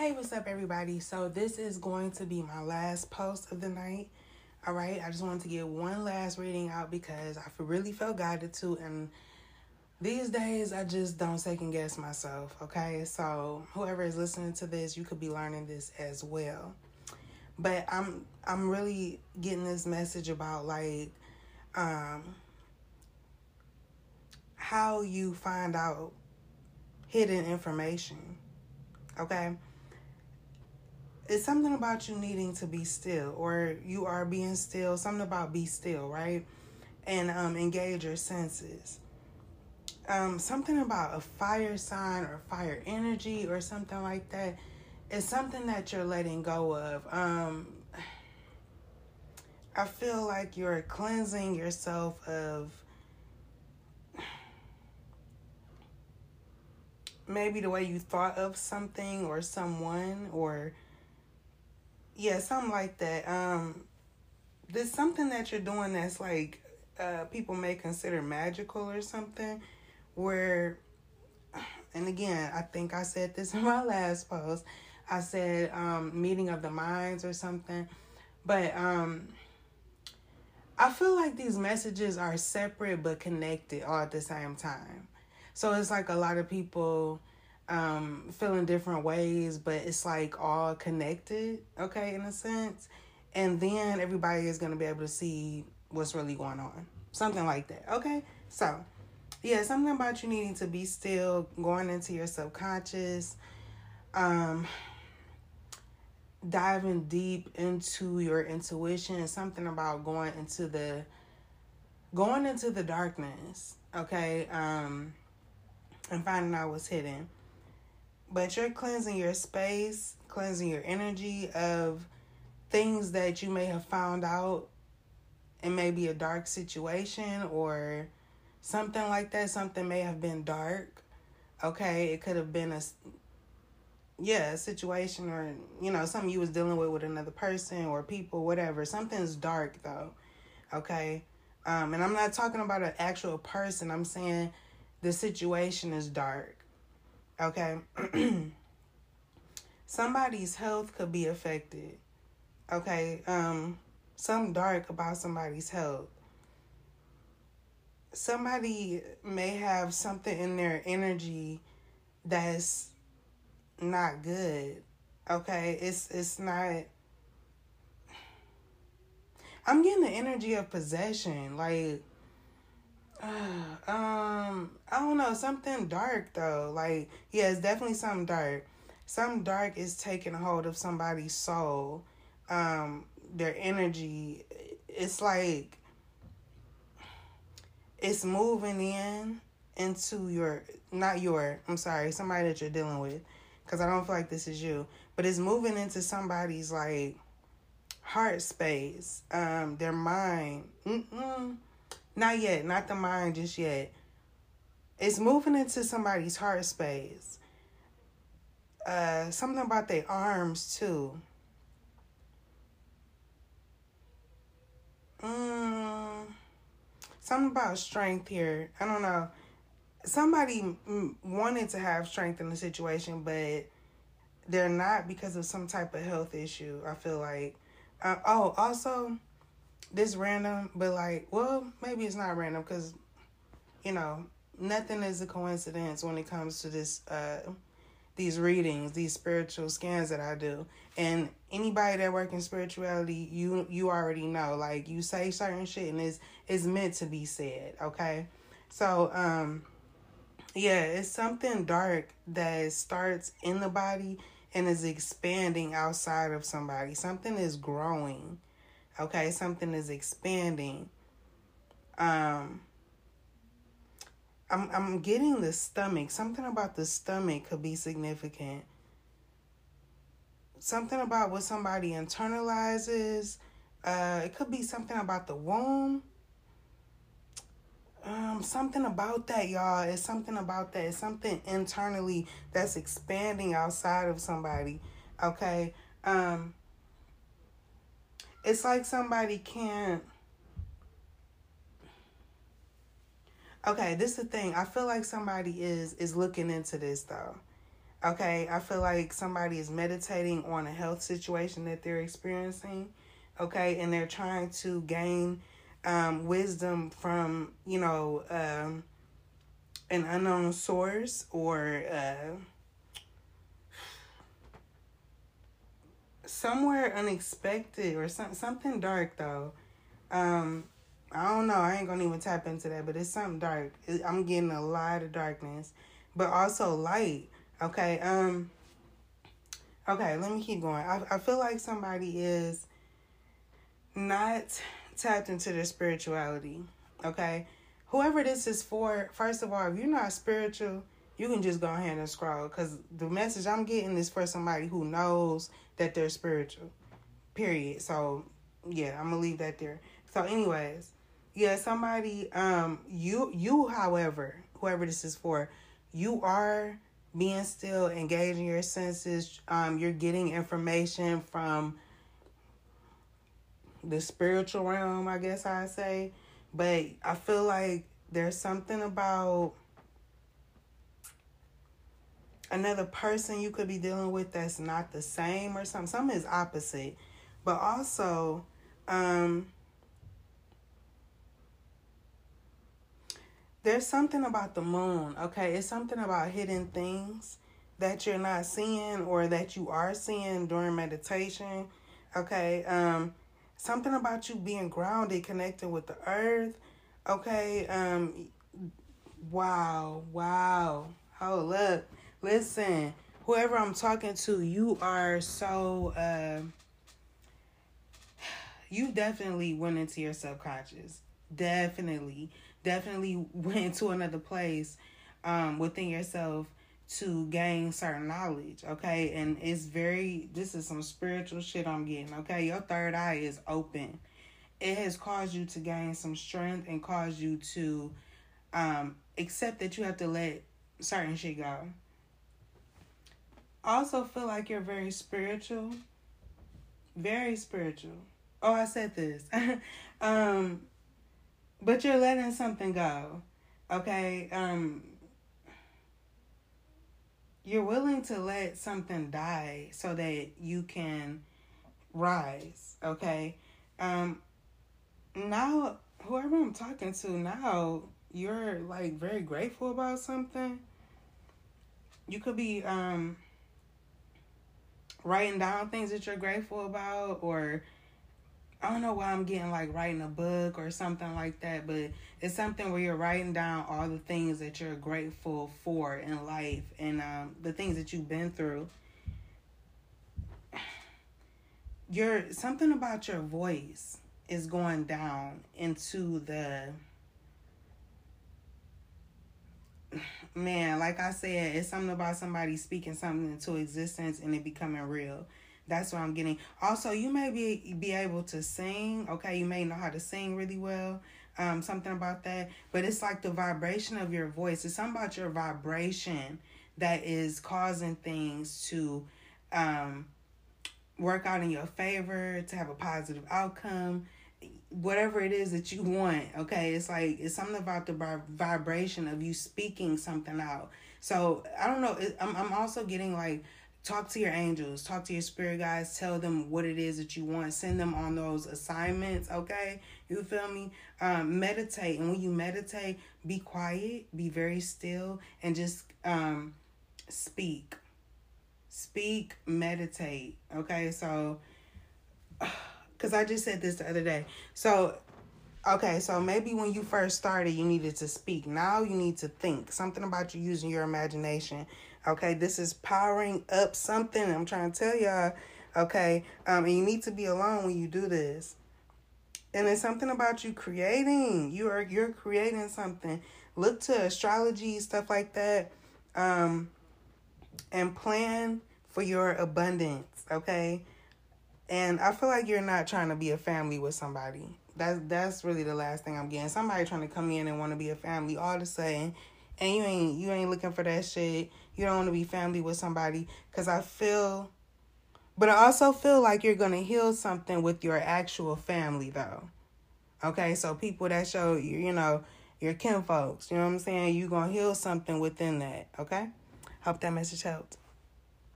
Hey, what's up, everybody? So, this is going to be my last post of the night. All right, I just wanted to get one last reading out because I really felt guided to, and these days I just don't second guess myself. Okay, so whoever is listening to this, you could be learning this as well. But I'm I'm really getting this message about like um how you find out hidden information. Okay it's something about you needing to be still or you are being still something about be still right? And um, engage your senses. Um, something about a fire sign or fire energy or something like that is something that you're letting go of. Um, i feel like you're cleansing yourself of maybe the way you thought of something or someone or yeah, something like that. Um, there's something that you're doing that's like uh, people may consider magical or something, where, and again, I think I said this in my last post. I said um, meeting of the minds or something, but um, I feel like these messages are separate but connected all at the same time. So it's like a lot of people um, feel in different ways, but it's like all connected, okay, in a sense. And then everybody is going to be able to see what's really going on. Something like that, okay? So, yeah, something about you needing to be still, going into your subconscious, um, diving deep into your intuition, something about going into the going into the darkness, okay? Um, and finding out what's hidden but you're cleansing your space, cleansing your energy of things that you may have found out in maybe a dark situation or something like that. Something may have been dark. Okay, it could have been a yeah, a situation or you know, something you was dealing with with another person or people, whatever. Something's dark though. Okay? Um and I'm not talking about an actual person. I'm saying the situation is dark. Okay. somebody's health could be affected. Okay. Um, some dark about somebody's health. Somebody may have something in their energy that's not good. Okay. It's it's not I'm getting the energy of possession. Like um, I don't know, something dark though. Like, yeah, it's definitely something dark. Some dark is taking hold of somebody's soul, um, their energy. It's like it's moving in into your not your i'm sorry somebody that you're dealing with because i don't feel like this is you but it's moving into somebody's like heart space um their mind Mm-mm not yet, not the mind just yet. It's moving into somebody's heart space. Uh, something about their arms too. Mm, something about strength here. I don't know. Somebody wanted to have strength in the situation, but they're not because of some type of health issue. I feel like. Uh, oh, also, this random, but like, well, maybe it's not random because, you know, nothing is a coincidence when it comes to this, uh, these readings, these spiritual scans that I do. And anybody that work in spirituality, you you already know. Like you say certain shit and it's it's meant to be said, okay? So, um yeah, it's something dark that starts in the body and is expanding outside of somebody. Something is growing okay something is expanding um I'm I'm getting the stomach. Something about the stomach could be significant. Something about what somebody internalizes. Uh, it could be something about the womb. Um, something about that, y'all. It's something about that. It's something internally that's expanding outside of somebody. Okay. Um, it's like somebody can't okay this is the thing i feel like somebody is is looking into this though Okay, I feel like somebody is meditating on a health situation that they're experiencing. Okay, and they're trying to gain um, wisdom from, you know, um, an unknown source or uh, somewhere unexpected or some, something dark, though. Um, I don't know. I ain't gonna even tap into that, but it's something dark. I'm getting a lot of darkness, but also light Okay. Um. Okay. Let me keep going. I I feel like somebody is not tapped into their spirituality. Okay. Whoever this is for, first of all, if you're not spiritual, you can just go ahead and scroll because the message I'm getting is for somebody who knows that they're spiritual. Period. So yeah, I'm gonna leave that there. So, anyways, yeah, somebody, um, you, you, however, whoever this is for, you are being still, engaging your senses. Um, you're getting information from the spiritual realm, I guess I say. But I feel like there's something about another person you could be dealing with that's not the same or something. Something is opposite. But also, um, there's something about the moon, okay? It's something about hidden things that you're not seeing or that you are seeing during meditation, okay? Um something about you being grounded, connected with the earth, okay? Um wow, wow. Hold up. Listen, whoever I'm talking to, you are so uh you definitely went into your subconscious. Definitely definitely went to another place um, within yourself to gain certain knowledge, okay? And it's very, this is some spiritual shit I'm getting, okay? Your third eye is open. It has caused you to gain some strength and caused you to um, accept that you have to let certain shit go. Also, feel like you're very spiritual. Very spiritual. Oh, I said this. um, but you're letting something go. Okay? Um you're willing to let something die so that you can rise, okay? Um now whoever I'm talking to now, you're like very grateful about something. You could be um writing down things that you're grateful about or I don't know why I'm getting like writing a book or something like that, but it's something where you're writing down all the things that you're grateful for in life and um, the things that you've been through. Your something about your voice is going down into the man, like I said, it's something about somebody speaking something into existence and it becoming real. That's what I'm getting. Also, you may be be able to sing. Okay, you may know how to sing really well. Um, something about that. But it's like the vibration of your voice. It's something about your vibration that is causing things to um, work out in your favor, to have a positive outcome whatever it is that you want okay it's like it's something about the vibration of you speaking something out so i don't know I'm, I'm also getting like talk to your angels, talk to your spirit guides, tell them what it is that you want, send them on those assignments, okay? You feel me? Um, meditate, and when you meditate, be quiet, be very still, and just um, speak. Speak, meditate, okay? So, because I just said this the other day. So, okay, so maybe when you first started, you needed to speak. Now you need to think. Something about you using your imagination Okay, this is powering up something. I'm trying to tell y'all. Okay, um, and you need to be alone when you do this. And it's something about you creating. You are you're creating something. Look to astrology stuff like that, um, and plan for your abundance. Okay, and I feel like you're not trying to be a family with somebody. That's that's really the last thing I'm getting. Somebody trying to come in and want to be a family all of a sudden, and you ain't you ain't looking for that shit. You don't want to be family with somebody because I feel, but I also feel like you're gonna heal something with your actual family though. Okay, so people that show you, you know, your kin folks, you know what I'm saying? you gonna heal something within that. Okay, hope that message helped.